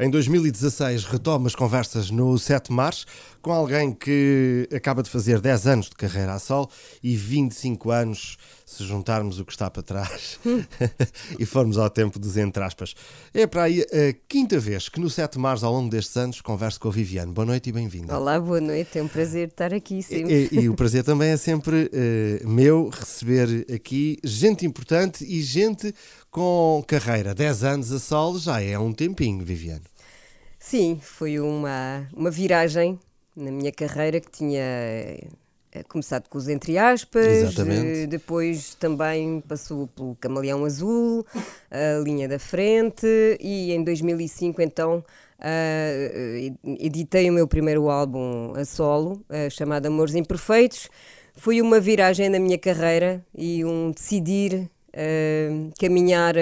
Em 2016 retomo as conversas no Sete Mares com alguém que acaba de fazer 10 anos de carreira a sol e 25 anos se juntarmos o que está para trás e formos ao tempo dos entre aspas. É para aí a quinta vez que no Sete Mares ao longo destes anos converso com a Viviane. Boa noite e bem-vinda. Olá, boa noite. É um prazer estar aqui sempre. E, e, e o prazer também é sempre uh, meu receber aqui gente importante e gente com carreira. 10 anos a sol já é um tempinho, Viviane. Sim, foi uma, uma viragem na minha carreira que tinha eh, começado com os entre aspas, Exatamente. depois também passou pelo Camaleão Azul, a linha da frente e em 2005 então uh, editei o meu primeiro álbum a solo, uh, chamado Amores Imperfeitos. Foi uma viragem na minha carreira e um decidir uh, caminhar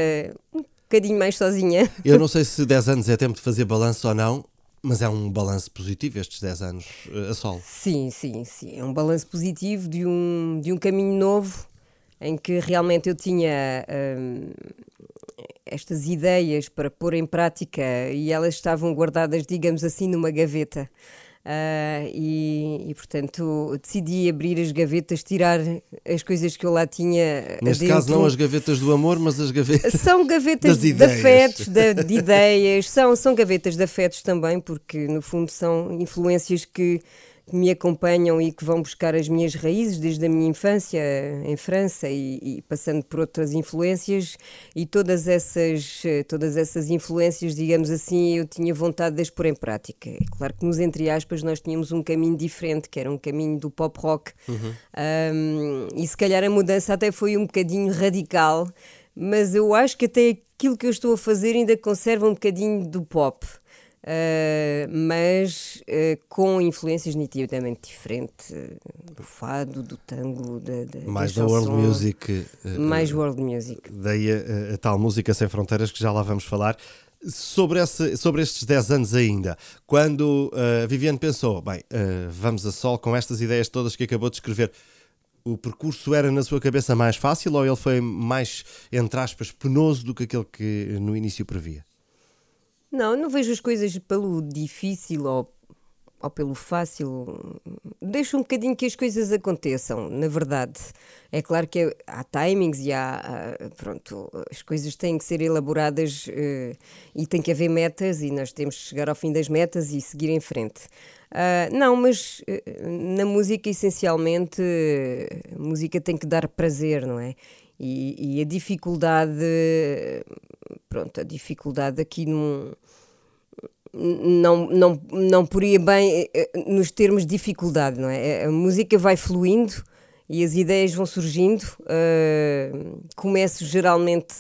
um bocadinho mais sozinha. Eu não sei se 10 anos é tempo de fazer balanço ou não, mas é um balanço positivo estes 10 anos a solo. Sim, sim, sim. É um balanço positivo de um, de um caminho novo em que realmente eu tinha hum, estas ideias para pôr em prática e elas estavam guardadas, digamos assim, numa gaveta. Uh, e, e, portanto decidi abrir as gavetas, tirar as coisas que eu lá tinha. Neste dentro. caso, não as gavetas do amor, mas as gavetas. São gavetas de afetos, de, de, ideias, são, são gavetas de afetos também, porque no fundo são influências que que me acompanham e que vão buscar as minhas raízes desde a minha infância em França e, e, passando por outras influências. E todas essas todas essas influências digamos assim eu tinha vontade de as pôr em prática. É claro que nos entre aspas nós tínhamos um caminho diferente que era um caminho do pop rock. Uhum. um, e se calhar a mudança até foi um bocadinho radical mas eu acho que até aquilo que eu estou a fazer ainda conserva um bocadinho do pop Uh, mas uh, com influências nitidamente diferentes uh, do fado, do tango, da, da mais da, world music, mais world music. Daí a, a, tal música sem fronteiras que já lá vamos falar. Sobre, esse, sobre estes 10 anos ainda, quando a Viviane pensou, bem, vamos a sol com estas ideias todas que acabou de escrever, o percurso era na sua cabeça mais fácil ou ele foi mais, entre aspas, penoso do que aquele que no início previa? Não, não vejo as coisas pelo difícil ou, ou pelo fácil. Deixo um bocadinho que as coisas aconteçam, na verdade. É claro que há timings e há. Pronto, as coisas têm que ser elaboradas uh, e tem que haver metas e nós temos que chegar ao fim das metas e seguir em frente. Uh, não, mas uh, na música, essencialmente, a música tem que dar prazer, não é? E, e a dificuldade pronto, a dificuldade aqui não, não, não, não poria bem eh, eh, nos termos de dificuldade, não é? A música vai fluindo e as ideias vão surgindo. Uh, começo geralmente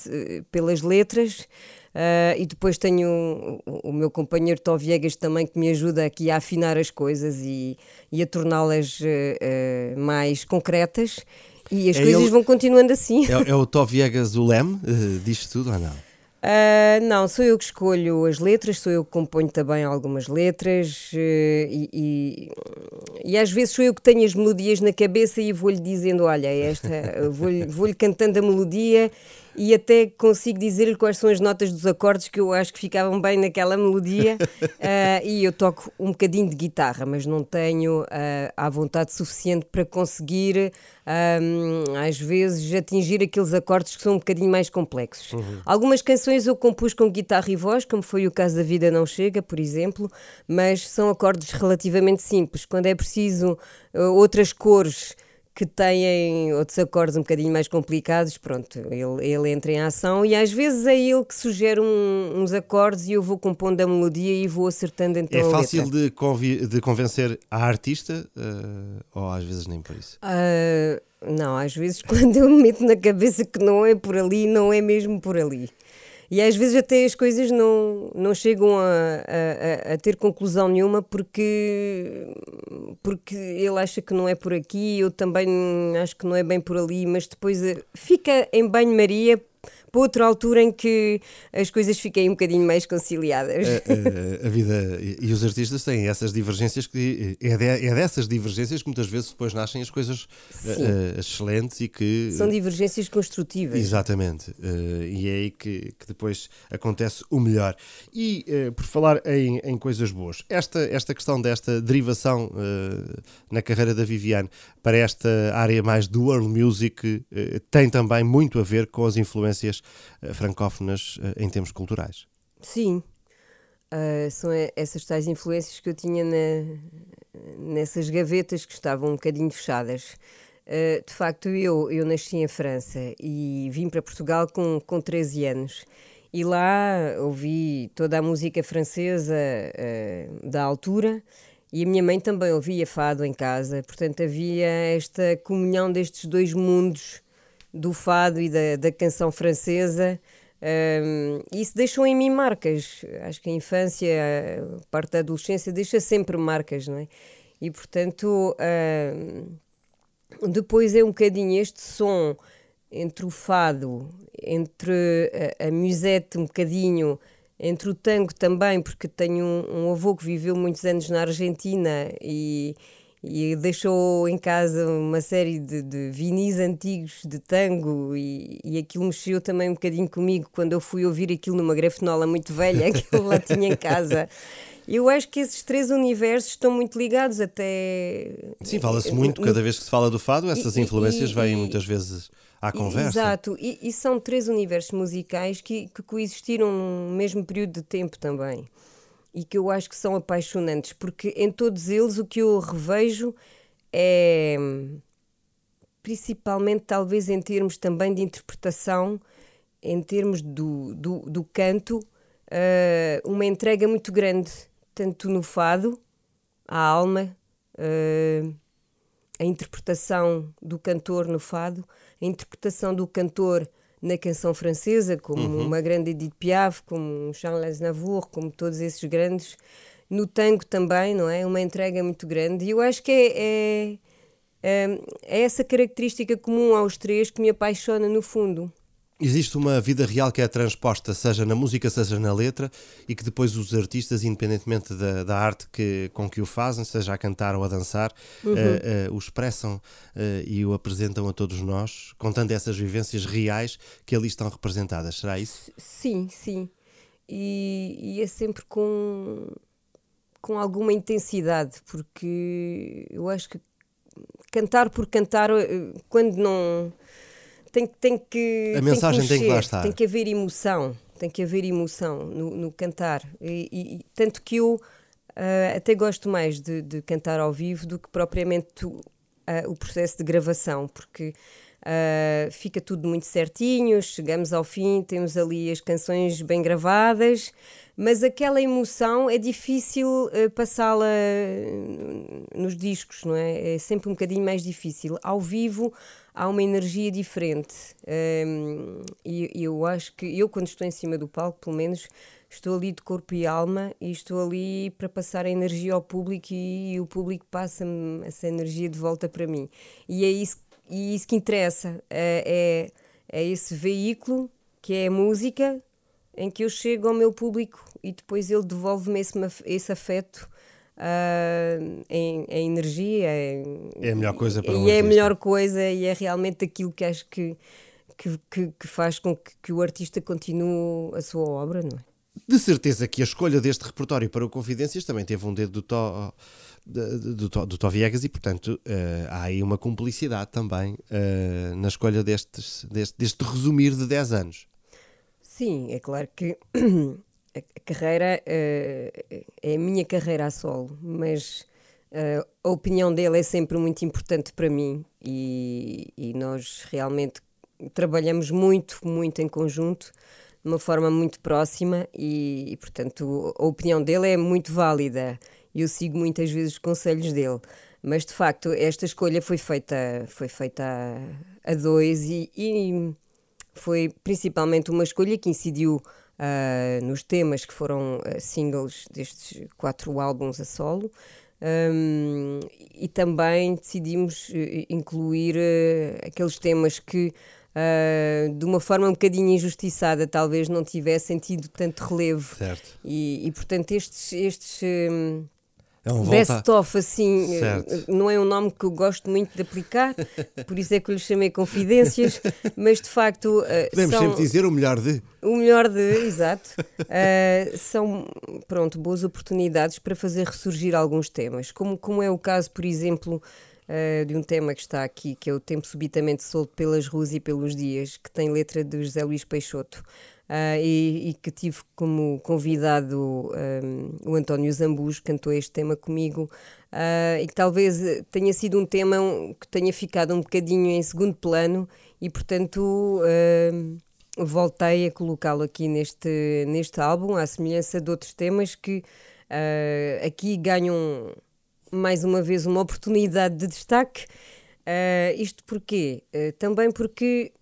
pelas letras. Uh, e depois tenho o, o, meu companheiro Tó Viegas também que me ajuda aqui a afinar as coisas e, e a torná-las uh, mais concretas e as é coisas ele, vão continuando assim. É, é o Tó Viegas o leme uh, disto tudo ou não? Uh, não, sou eu que escolho as letras, sou eu que componho também algumas letras uh, e, e, e, às vezes sou eu que tenho as melodias na cabeça e vou-lhe dizendo: Olha, esta, vou-lhe vou cantando a melodia e até consigo dizer-lhe quais são as notas dos acordes que eu acho que ficavam bem naquela melodia. uh, e eu toco um bocadinho de guitarra, mas não tenho uh, a vontade suficiente para conseguir, um, às vezes, atingir aqueles acordes que são um bocadinho mais complexos. Uhum. Algumas canções eu compus com guitarra e voz, como foi o caso da Vida Não Chega, por exemplo, mas são acordes relativamente simples. Quando é preciso uh, outras cores que têm outros acordes um bocadinho mais complicados, pronto, ele, ele entra em ação e às vezes é ele que sugere um, uns acordes e eu vou compondo a melodia e vou acertando então É fácil de, de, convencer a artista uh, ou às vezes nem por isso? Uh, não, às vezes quando eu me meto na cabeça que não é por ali, não é mesmo por ali. E às vezes até as coisas não, não chegam a, a, a, ter conclusão nenhuma porque, porque ele acha que não é por aqui, eu também acho que não é bem por ali, mas depois eh, fica em banho-maria para outra altura em que as coisas fiquem um bocadinho mais conciliadas. A, a, a vida e os artistas têm essas divergências que é, de, é, dessas divergências que muitas vezes depois nascem as coisas uh, excelentes e que são divergências construtivas. Exatamente. Uh, e é aí que, que, depois acontece o melhor. E uh, por falar em, em, coisas boas, esta, esta questão desta derivação na carreira da Viviane para esta área mais do world music tem também muito a ver com as influências uh, francófonas uh, em termos culturais. Sim, uh, são essas tais influências que eu tinha na, nessas gavetas que estavam um bocadinho fechadas. de facto, eu, eu nasci em França e vim para Portugal com, com 13 anos. E lá ouvi toda a música francesa da altura e a minha mãe também ouvia fado em casa, portanto havia esta comunhão destes dois mundos do fado e da, da canção francesa. Um, isso deixou em mim marcas. Acho que a infância, a parte da adolescência, deixa sempre marcas, não é? E portanto, um, depois é um bocadinho este som entre o fado, entre a, a musette, um bocadinho, entre o tango também, porque tenho um, um avô que viveu muitos anos na Argentina e e deixou em casa uma série de, de vinis antigos de tango e, e aquilo mexeu também um bocadinho comigo quando eu fui ouvir aquilo numa grafenola muito velha que eu lá tinha em casa. Eu acho que esses três universos estão muito ligados até. Sim, fala-se muito, cada vez que se fala do fado, essas e, influências e, vêm muitas vezes à conversa. Exato, e, e, são três universos musicais que, que coexistiram no mesmo período de tempo também e que eu acho que são apaixonantes, porque em todos eles o que eu revejo é principalmente talvez em termos também de interpretação, em termos do, do, do canto, uh, uma entrega muito grande, tanto no fado, a alma, uh, a interpretação do cantor no fado, a interpretação do cantor na canção francesa, como uhum. uma grande Edith Piaf, como Charles Aznavour, como todos esses grandes. No tango também, não é? Uma entrega muito grande. E eu acho que é, é, é, é essa característica comum aos três que me apaixona no fundo. Existe uma vida real que é transposta, seja na música, seja na letra, e que depois os artistas, independentemente da, da arte que, com que o fazem, seja a cantar ou a dançar, uhum. uh, uh, o expressam uh, e o apresentam a todos nós, contando essas vivências reais que ali estão representadas. Será isso? Sim, sim. E, e é sempre com, com alguma intensidade, porque eu acho que cantar por cantar, quando não tem, tem que. A mensagem tem que, tem que lá estar. Tem que haver emoção, tem que haver emoção no, no cantar. E, e, tanto que eu uh, até gosto mais de, de, cantar ao vivo do que propriamente uh, o processo de gravação, porque. Uh, fica tudo muito certinho, chegamos ao fim, temos ali as canções bem gravadas, mas aquela emoção é difícil uh, passá-la nos discos, não é? É sempre um bocadinho mais difícil. Ao vivo há uma energia diferente. Um, e eu acho que eu, quando estou em cima do palco, pelo menos, estou ali de corpo e alma e estou ali para passar a energia ao público e, e o público passa-me essa energia de volta para mim. E é isso, e isso que interessa. É, é, é esse veículo que é a música em que eu chego ao meu público e depois ele devolve-me esse, esse afeto uh, em, em, energia. Em, é a melhor coisa para um E é a melhor coisa e é realmente aquilo que acho que, que, que, que faz com que, que, o artista continue a sua obra, não é? De certeza que a escolha deste repertório para o Confidências também teve um dedo do Tó, do, do, do Tó Viegas e, portanto, uh, há aí uma cumplicidade também uh, na escolha destes, deste, deste resumir de 10 anos. Sim, é claro que a carreira uh, é a minha carreira a solo, mas uh, a opinião dele é sempre muito importante para mim e, e, nós realmente trabalhamos muito, muito em conjunto, de uma forma muito próxima e, e portanto, a opinião dele é muito válida eu sigo muitas vezes os conselhos dele. Mas de facto, esta escolha foi feita, foi feita a, a dois e, e foi principalmente uma escolha que incidiu uh, nos temas que foram uh, singles destes quatro álbuns a solo. Um, e também decidimos uh, incluir aqueles temas que uh, de uma forma um bocadinho injustiçada, talvez não tivessem tido tanto relevo. Certo. E, e portanto, estes. estes um, É um Best volta... of, assim, Certo. eh, não é um nome que eu gosto muito de aplicar, por isso é que eu lhe chamei Confidências, mas de facto eh, Podemos são sempre dizer o melhor de. o melhor de, exato, eh, são, pronto, boas oportunidades para fazer ressurgir alguns temas, como, como é o caso, por exemplo, eh, de um tema que está aqui, que é o Tempo Subitamente Solto pelas Ruas e pelos Dias, que tem letra de José Luís Peixoto. Ah, e, e que tive como convidado um, o António Zambus, que cantou este tema comigo, ah, e que talvez eh, tenha sido um tema que tenha ficado um bocadinho em segundo plano, e portanto ah, voltei a colocá-lo aqui neste, neste álbum, à semelhança de outros temas que ah, aqui ganham mais uma vez uma oportunidade de destaque. Ah, isto porquê? Ah, também porque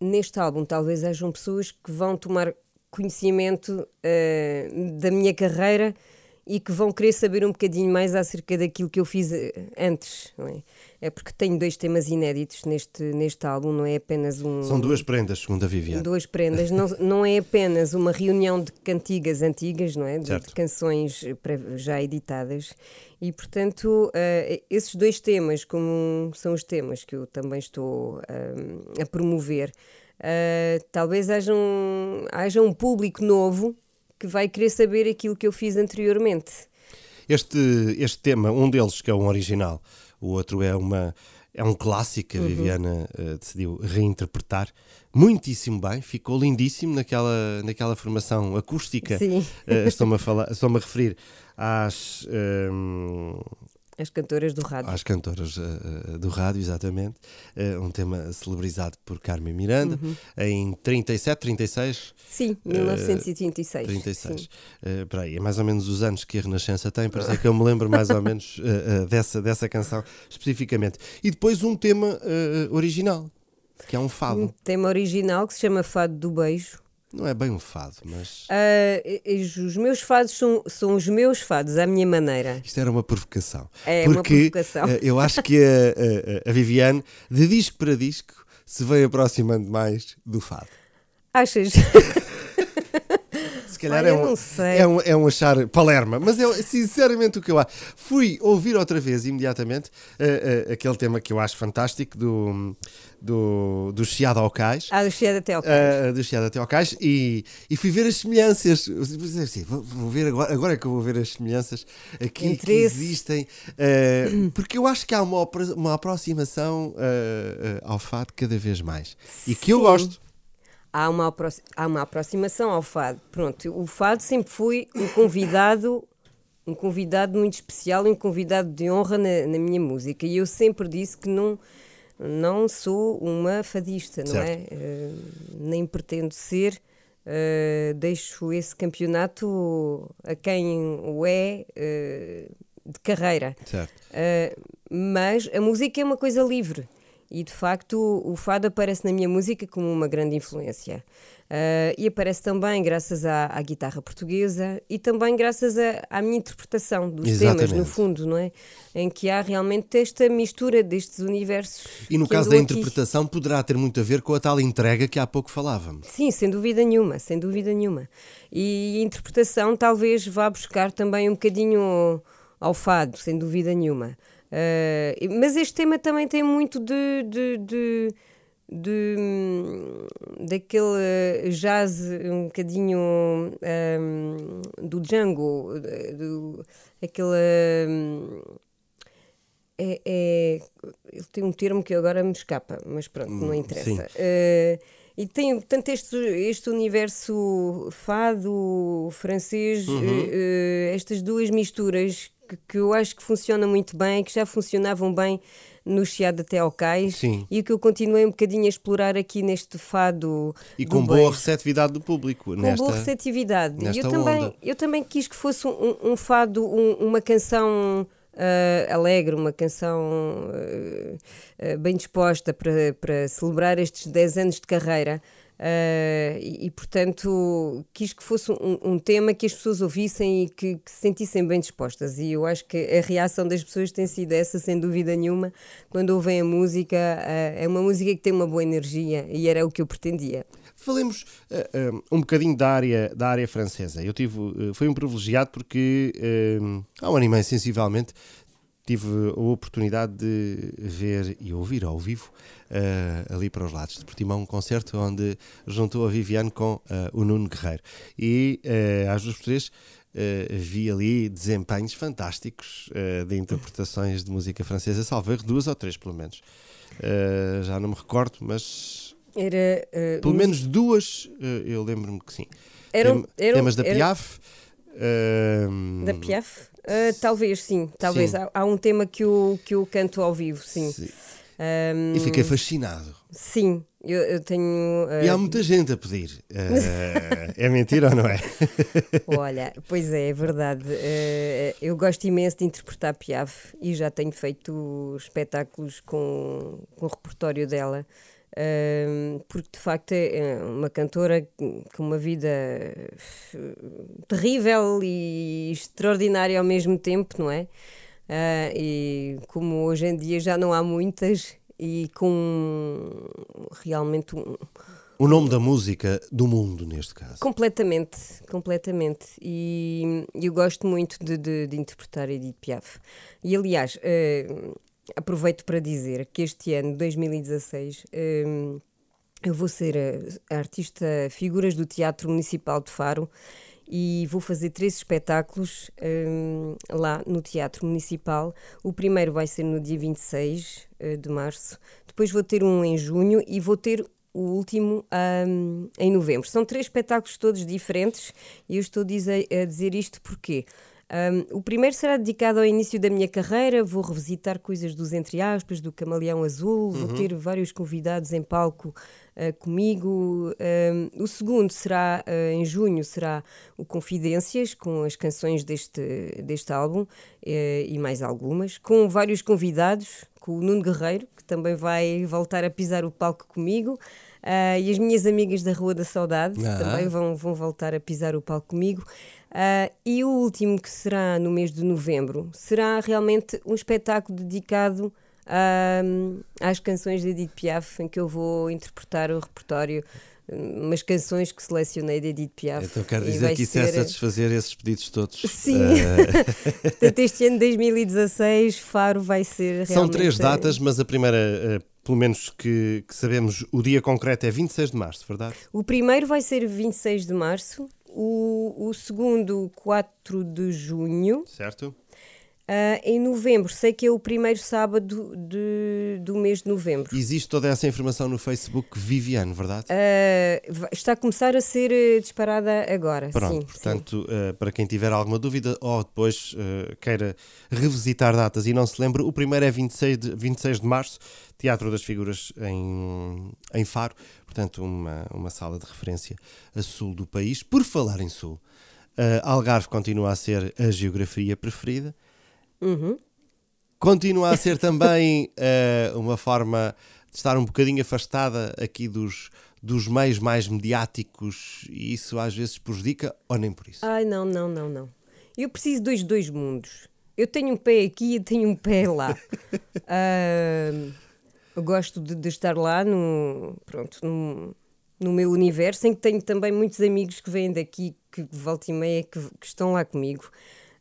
neste álbum talvez hajam pessoas que vão tomar conhecimento ah, da minha carreira e que vão querer saber um bocadinho mais acerca daquilo que eu fiz eh, antes. Não é? é porque tenho dois temas inéditos neste, neste álbum, não é apenas um. São duas prendas, segundo a Viviane. Duas prendas, não, não é apenas uma reunião de cantigas antigas, não é? De, de canções já editadas. E, portanto, eh, esses dois temas, como são os temas que eu também estou eh, a promover, eh, talvez haja um, haja um público novo que vai querer saber aquilo que eu fiz anteriormente. Este, este tema, um deles que é um original, o outro é uma é um clássico que a Uhum. Viviana eh, decidiu reinterpretar muitíssimo bem, ficou lindíssimo naquela, naquela formação acústica. Sim. Eh, Estou-me a, falar- estou-me a referir às, ehm, As cantoras do rádio. às cantoras eh, do rádio, exatamente. Eh, um tema celebrizado por Carmen Miranda Uhum. em 37, 36. Sim, 1936. 36. Sim. Eh, Espera aí, é mais ou menos os anos que a Renascença tem, por isso é que eu me lembro mais ou menos eh, dessa, dessa canção especificamente. E depois um tema original, que é um Um fado. tema original que se chama Fado do Beijo. Não é bem um fado, mas e os meus fados são, são os meus fados, à minha maneira. isto era uma provocação. É uma porque provocação. eh, eu acho que a, a- a Viviane, de disco para disco, se vem aproximando mais do fado. Achas? Calhar Olha, é, eu um, é, um, é um achar palerma, mas é sinceramente o que eu acho. Fui ouvir outra vez, imediatamente, eh, eh, aquele tema que eu acho fantástico do, do, do Chiado ao Cais. Ah, do Chiado até ao cais. eh, do Chiado até ao Cais e, e fui ver as semelhanças. Eu disse assim, vou, vou ver agora, agora é que eu vou ver as semelhanças aqui que existem, eh, porque eu acho que há uma, uma aproximação eh, eh, ao fado cada vez mais e que eu Sim. gosto. Há, uma há uma aproximação ao fado. Pronto, o fado sempre foi um convidado, um convidado muito especial, um convidado de honra na, na minha música. E eu sempre disse que não, não sou uma fadista, não é? Eh, nem pretendo ser. Eh, deixo esse campeonato a quem o é eh, de carreira. Certo. Uh, mas a música é uma coisa livre e de facto o, fado aparece na minha música como uma grande influência. Uh, e aparece também graças à, à guitarra portuguesa e também graças a- à minha interpretação dos temas, Exatamente. no fundo, não é? Em que há realmente esta mistura destes universos. E no caso da aqui. interpretação poderá ter muito a ver com a tal entrega que há pouco falávamos. Sim, sem dúvida nenhuma, sem dúvida nenhuma. E a interpretação talvez vá buscar também um bocadinho ao fado, sem dúvida nenhuma. E- mas este tema também tem muito de. de, de de, hum, daquele jazz um bocadinho hum, do Django, do, aquele hum, é, é- ele tem um termo que agora me escapa, mas pronto, não Hum, interessa. Eh, e tem, portanto, este, este universo fado, francês, Uhum. eh, estas duas misturas que, que eu acho que funcionam muito bem, que já funcionavam bem no Chiado até ao Cais Sim. e que eu continuei um bocadinho a explorar aqui neste fado. E com boa beijo receptividade do público. com nesta... boa receptividade. E nesta eu também, onda. eu também quis que fosse um, um fado, um- uma canção ah, alegre, uma canção ah, ah, bem disposta para, para celebrar estes 10 anos de carreira. Uh, e, e, portanto, quis que fosse um, um, tema que as pessoas ouvissem e que, que, se sentissem bem dispostas. E eu acho que a reação das pessoas tem sido essa, sem dúvida nenhuma, quando ouvem a música. Uh, é uma música que tem uma boa energia e era o que eu pretendia. Falemos uh, um bocadinho da área, da área francesa. Eu tive, foi um privilegiado porque há um ano e meio, sensivelmente, tive a oportunidade de ver e ouvir ao vivo uh, ali para os lados de Portimão um concerto onde juntou a Viviane com uh, o Nuno Guerreiro. E uh, às duas por três vi ali desempenhos fantásticos de interpretações de música francesa, salvo erro, duas ou três pelo menos. já não me recordo, mas. Era, pelo menos duas, eu lembro-me que sim. Eram, eram, temas da Piaf. da Piaf? Uh, talvez, sim. Talvez. Sim. Há, há, um tema que eu, que eu canto ao vivo, sim. sim. Um, e fiquei fascinado. Sim, eu, eu tenho. Uh... E há muita gente a pedir. Uh, é mentira ou não é? Olha, pois é, é verdade. Uh, eu gosto imenso de interpretar Piaf e já tenho feito espetáculos com, com o repertório dela porque de facto é, é uma cantora com uma vida terrível e extraordinária ao mesmo tempo, não é? Uh, e como hoje em dia já não há muitas, e com realmente um. O nome da música do mundo, neste caso. Completamente, completamente. E eu gosto muito de, de, de interpretar Edith Piaf. E aliás, uh, aproveito para dizer que este ano, 2016, um, eu vou ser a, a artista figuras do Teatro Municipal de Faro e vou fazer três espetáculos um, lá no Teatro Municipal. O primeiro vai ser no dia 26 uh, de março, depois vou ter um em junho e vou ter o último um, em novembro. São três espetáculos todos diferentes e eu estou a dizer, a dizer isto porque um, o primeiro será dedicado ao início da minha carreira. Vou revisitar coisas dos entre aspas, do Camaleão Azul. Uhum. Vou ter vários convidados em palco uh, comigo. Um, o segundo será uh, em junho, será o Confidências, com as canções deste, deste álbum uh, e mais algumas, com vários convidados, com o Nuno Guerreiro, que também vai voltar a pisar o palco comigo. Uh, e as minhas amigas da Rua da Saudade ah. também vão, vão voltar a pisar o palco comigo. Uh, e o último, que será no mês de novembro, será realmente um espetáculo dedicado uh, às canções de Edith Piaf, em que eu vou interpretar o repertório umas canções que selecionei de Edith Piaf. Então quero dizer que isso é ser... é satisfazer esses pedidos todos. Sim. Uh... Portanto, este ano 2016, Faro vai ser realmente... São três datas, mas a primeira, uh, pelo menos que, que, sabemos, o dia concreto é 26 de março, verdade? O primeiro vai ser 26 de março o, o segundo, 4 de junho. Certo. Uh, em novembro, sei que é o primeiro sábado de, do mês de novembro. Existe toda essa informação no Facebook Viviane, verdade? Uh, está a começar a ser eh, disparada agora. Pronto, sim, portanto, sim. Uh, para quem tiver alguma dúvida ou depois queira revisitar datas e não se lembre, o primeiro é 26 de, 26 de março, Teatro das Figuras em, em Faro, portanto, uma, uma sala de referência a sul do país. Por falar em sul, Algarve continua a ser a geografia preferida. Uhum. Continua a ser também uh, uma forma de estar um bocadinho afastada aqui dos, dos meios mais mediáticos e isso às vezes prejudica ou nem por isso? Ai, não, não, não, não. Eu preciso dos dois mundos. Eu tenho um pé aqui e tenho um pé lá. uh, eu gosto de, de, estar lá no, pronto, no, no meu universo, em que tenho também muitos amigos que vêm daqui, que volta e meia, que, que estão lá comigo.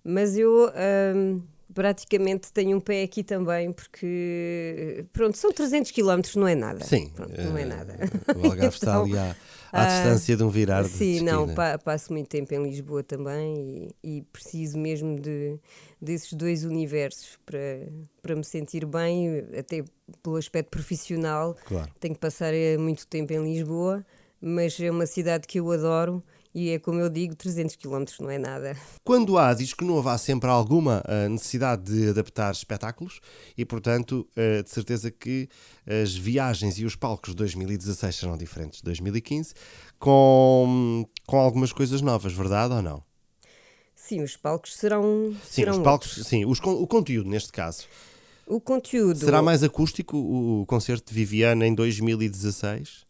Mas eu. Uh, praticamente tenho um pé aqui também, porque pronto, são 300 km, não é nada. Sim, pronto, não é nada. O Algarve então, está ali à, à uh, distância de um virar de Sim, não, pa, passo muito tempo em Lisboa também e, e, preciso mesmo de, desses dois universos para, para me sentir bem, até pelo aspecto profissional. Claro. Tenho que passar eh, muito tempo em Lisboa, mas é uma cidade que eu adoro e é como eu digo, 300 km não é nada. Quando há disco novo, há sempre alguma uh, necessidade de adaptar espetáculos e, portanto, uh, de certeza que as viagens e os palcos de 2016 serão diferentes de 2015, com, com algumas coisas novas, verdade ou não? Sim, os palcos serão. Sim, serão os palcos, sim, os, o conteúdo neste caso. O conteúdo. Será mais acústico o, o concerto de Viviana em 2016?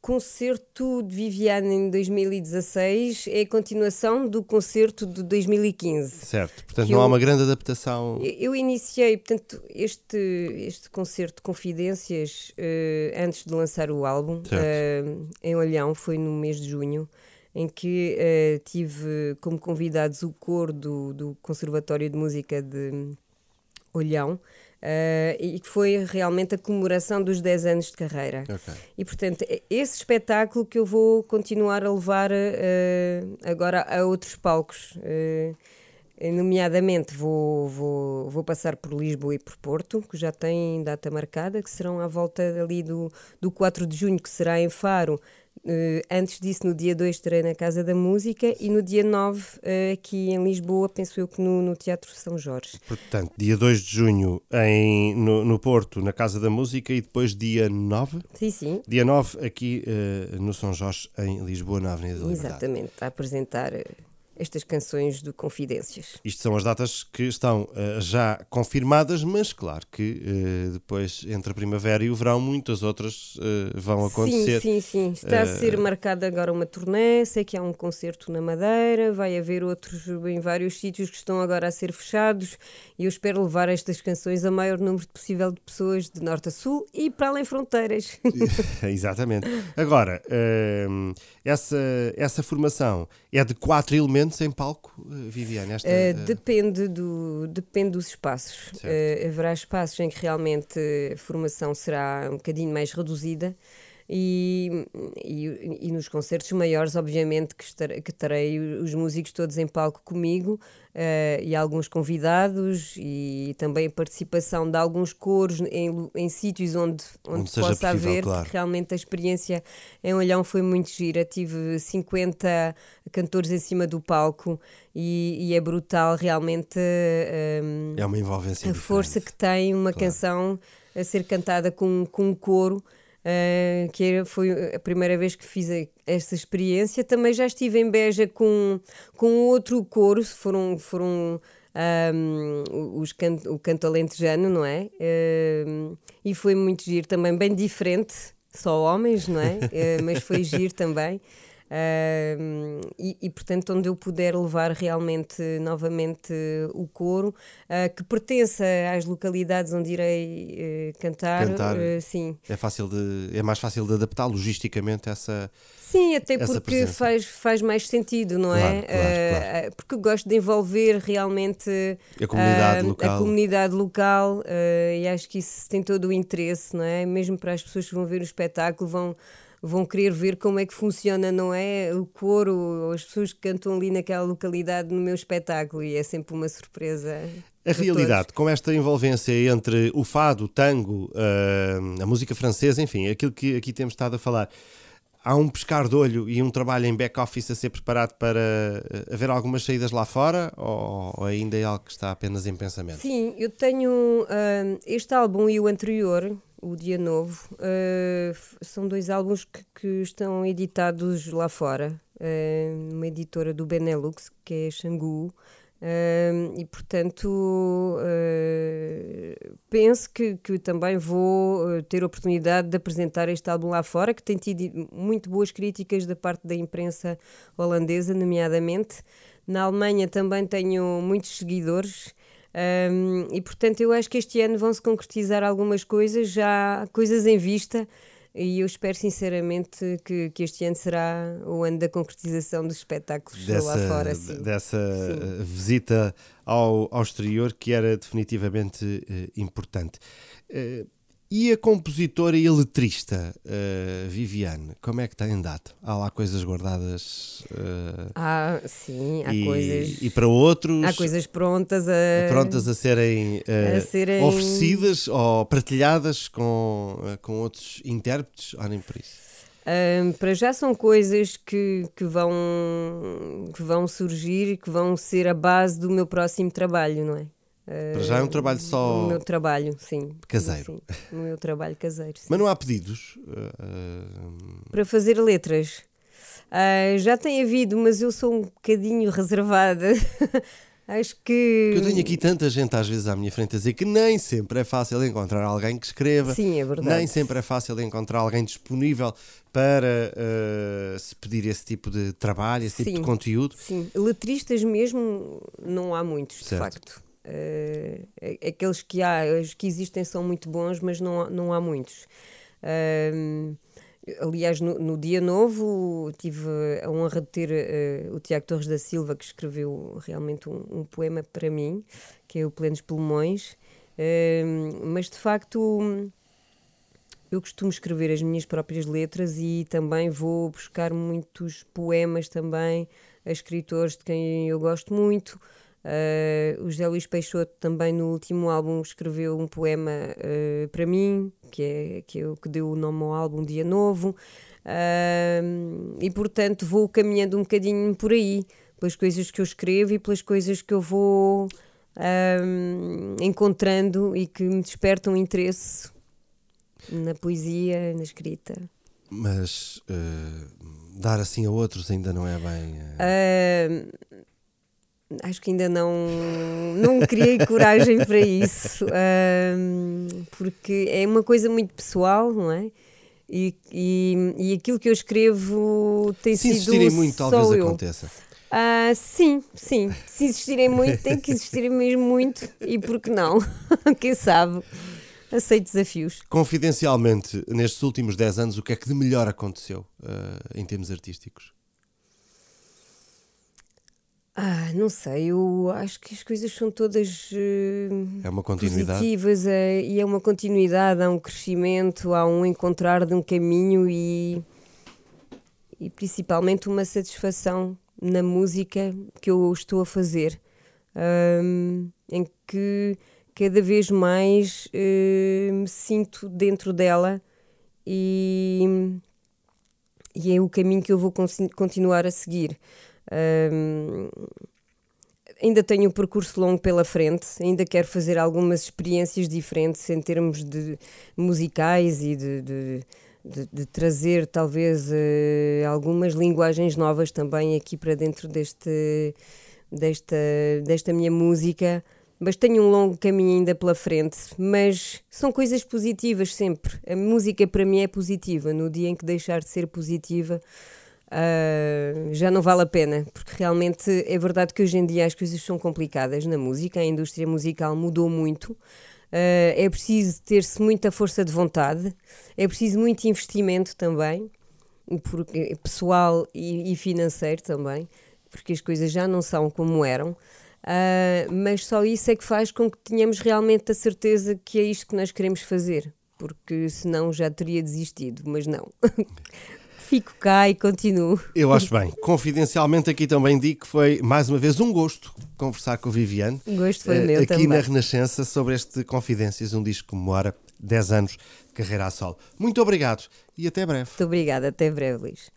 Concerto de Viviane em 2016 é a continuação do concerto de 2015. Certo, portanto não eu, há uma grande adaptação. Eu iniciei, portanto, este, este concerto de Confidências uh, antes de lançar o álbum uh, em Olhão, foi no mês de junho, em que uh, tive como convidados o coro do, do Conservatório de Música de Olhão. Uh, e que foi realmente a comemoração dos 10 anos de carreira. Okay. E portanto, é esse espetáculo que eu vou continuar a levar uh, agora a outros palcos. Uh, nomeadamente, vou, vou, vou passar por Lisboa e por Porto, que já têm data marcada, que serão à volta ali do, do 4 de junho, que será em Faro, antes disso, no dia 2, estarei na Casa da Música e no dia 9, uh, eh, aqui em Lisboa, penso eu que no, no, Teatro São Jorge. Portanto, dia 2 de junho em, no, no, Porto, na Casa da Música e depois dia 9? Sim, sim. Dia 9 aqui uh, no São Jorge, em Lisboa, na Avenida da Liberdade. Exatamente, a apresentar estas canções de Confidências. Isto são as datas que estão uh, já confirmadas, mas claro que uh, depois, entre a primavera e o verão, muitas outras uh, vão acontecer. Sim, sim, sim. Está a ser marcada agora uma turnê, sei que há um concerto na Madeira, vai haver outros em vários sítios que estão agora a ser fechados e eu espero levar estas canções a maior número possível de pessoas de norte a sul e para além fronteiras. Exatamente. Agora, ehm, essa, essa formação é de quatro elementos em palco, eh, Viviane? Esta, uh, depende, do, depende dos espaços. Uh, haverá espaços em que realmente a formação será um bocadinho mais reduzida. E, e, e, nos concertos maiores, obviamente, que, estar, que terei os músicos todos em palco comigo uh, e alguns convidados e também a participação de alguns coros em, em sítios onde, onde, onde possa haver, claro. porque realmente a experiência em Olhão foi muito gira. Tive 50 cantores em cima do palco e, e é brutal realmente um, é uma envolvência a diferente. força que tem uma claro. canção a ser cantada com, com um coro Uh, que foi a primeira vez que fiz esta experiência. Também já estive em Beja com, com outro coro, foram, foram um, os can, o canto alentejano, não é? Uh, e foi muito giro também, bem diferente, só homens, não é? Uh, mas foi giro também. Uh, e, e, portanto, onde eu puder levar realmente novamente uh, o coro, uh, que pertença às localidades onde irei eh, cantar, cantar sim. É, fácil de, é mais fácil de adaptar logisticamente essa. Sim, até porque faz, faz mais sentido, não é? claro, é? Claro, claro. Porque gosto de envolver realmente a comunidade local, a comunidade local e acho que isso tem todo o interesse, não é? Mesmo para as pessoas que vão ver o espetáculo, vão vão querer ver como é que funciona, não é? O coro, as pessoas que cantam ali naquela localidade no meu espetáculo e é sempre uma surpresa. A realidade, todos. com esta envolvência entre o fado, o tango, uh, a música francesa, enfim, aquilo que aqui temos estado a falar, há um pescar de olho e um trabalho em back-office a ser preparado para eh, haver algumas saídas lá fora ou, ou, ainda é algo que está apenas em pensamento? Sim, eu tenho uh, este álbum e o anterior, o Dia Novo, uh, são dois álbuns que, que, estão editados lá fora, uh, uma editora do Benelux, que é Xangu, uh, e portanto penso que, que, também vou ter a oportunidade de apresentar este álbum lá fora, que tem tido muito boas críticas da parte da imprensa holandesa, nomeadamente. Na Alemanha também tenho muitos seguidores um, e portanto, eu acho que este ano vão se concretizar algumas coisas, já coisas em vista. E eu espero sinceramente que, que este ano será o ano da concretização dos espetáculos dessa, lá fora. Sim. Dessa sim. visita ao, ao exterior que era definitivamente uh, importante. Uh, e a compositora e a letrista uh, Viviane, como é que tem andado? Há lá coisas guardadas? Uh, ah, sim, há e, coisas. E para outros? Há coisas prontas a. Prontas a serem, uh, a serem... oferecidas ou partilhadas com, com outros intérpretes? Ou nem por isso? para já são coisas que, que, vão, que vão surgir e que vão ser a base do meu próximo trabalho, não é? Para já é um trabalho só. O meu trabalho, sim. Caseiro. Sim, o meu trabalho caseiro. Sim. Mas não há pedidos? Uh... Para fazer letras. Uh, já tem havido, mas eu sou um bocadinho reservada. Acho que. Eu tenho aqui tanta gente às vezes à minha frente a dizer que nem sempre é fácil encontrar alguém que escreva. Sim, é verdade. Nem sempre é fácil encontrar alguém disponível para uh, se pedir esse tipo de trabalho, esse Sim, tipo de conteúdo. Sim, letristas mesmo não há muitos, Certo. de facto. Uh, aqueles que há, os que existem são muito bons, mas não, não há muitos. Um, aliás, no, no Dia Novo tive a honra de ter uh, o Tiago Torres da Silva, que escreveu realmente um, um poema para mim, que é o Plenos Pulmões. Mas de facto eu costumo escrever as minhas próprias letras e também vou buscar muitos poemas também a escritores de quem eu gosto muito. Uh, o José Luís Peixoto também no último álbum escreveu um poema uh, para mim, que é, que é o que deu o nome ao álbum Dia Novo. Uh, e portanto vou caminhando um bocadinho por aí, pelas coisas que eu escrevo e pelas coisas que eu vou encontrando e que me despertam interesse na poesia, na escrita. Mas dar assim a outros ainda não é bem. Uh, acho que ainda não, não criei coragem para isso, uh, porque é uma coisa muito pessoal, não é? E, e, e aquilo que eu escrevo tem Se sido. insistirem muito, talvez eu. aconteça. Ah, sim, sim. Se existirem muito, tem que existirem mesmo muito. E por que não? Quem sabe? Aceito desafios. Confidencialmente, nestes últimos 10 anos, o que é que de melhor aconteceu uh, em termos artísticos? Ah, não sei, eu acho que as coisas são todas uh, É uma continuidade. positivas é, e é uma continuidade, há um crescimento, há um encontrar de um caminho e, e principalmente uma satisfação na música que eu estou a fazer, um, em que cada vez mais uh, me sinto dentro dela e, e é o caminho que eu vou continuar a seguir. Um, ainda tenho um percurso longo pela frente, ainda quero fazer algumas experiências diferentes em termos de musicais e de, de, de, de trazer talvez uh, algumas linguagens novas também aqui para dentro deste, desta, desta minha música. Mas tenho um longo caminho ainda pela frente, mas são coisas positivas sempre. A música para mim é positiva. No dia em que deixar de ser positiva, Uh, já não vale a pena, porque realmente é verdade que hoje em dia as coisas são complicadas na música, a indústria musical mudou muito. Uh, é preciso ter-se muita força de vontade, é preciso muito investimento também, porque, pessoal e, e financeiro também, porque as coisas já não são como eram. Uh, mas só isso é que faz com que tenhamos realmente a certeza que é isto que nós queremos fazer, porque senão já teria desistido, mas não. fico cá e continuo. Eu acho bem. Confidencialmente aqui também digo que foi mais uma vez um gosto conversar com o Viviane. O gosto foi uh, meu aqui também. na Renascença sobre este Confidências, um disco que comemora 10 anos de carreira a solo. Muito obrigado e até breve. Muito obrigada, até breve, Luís.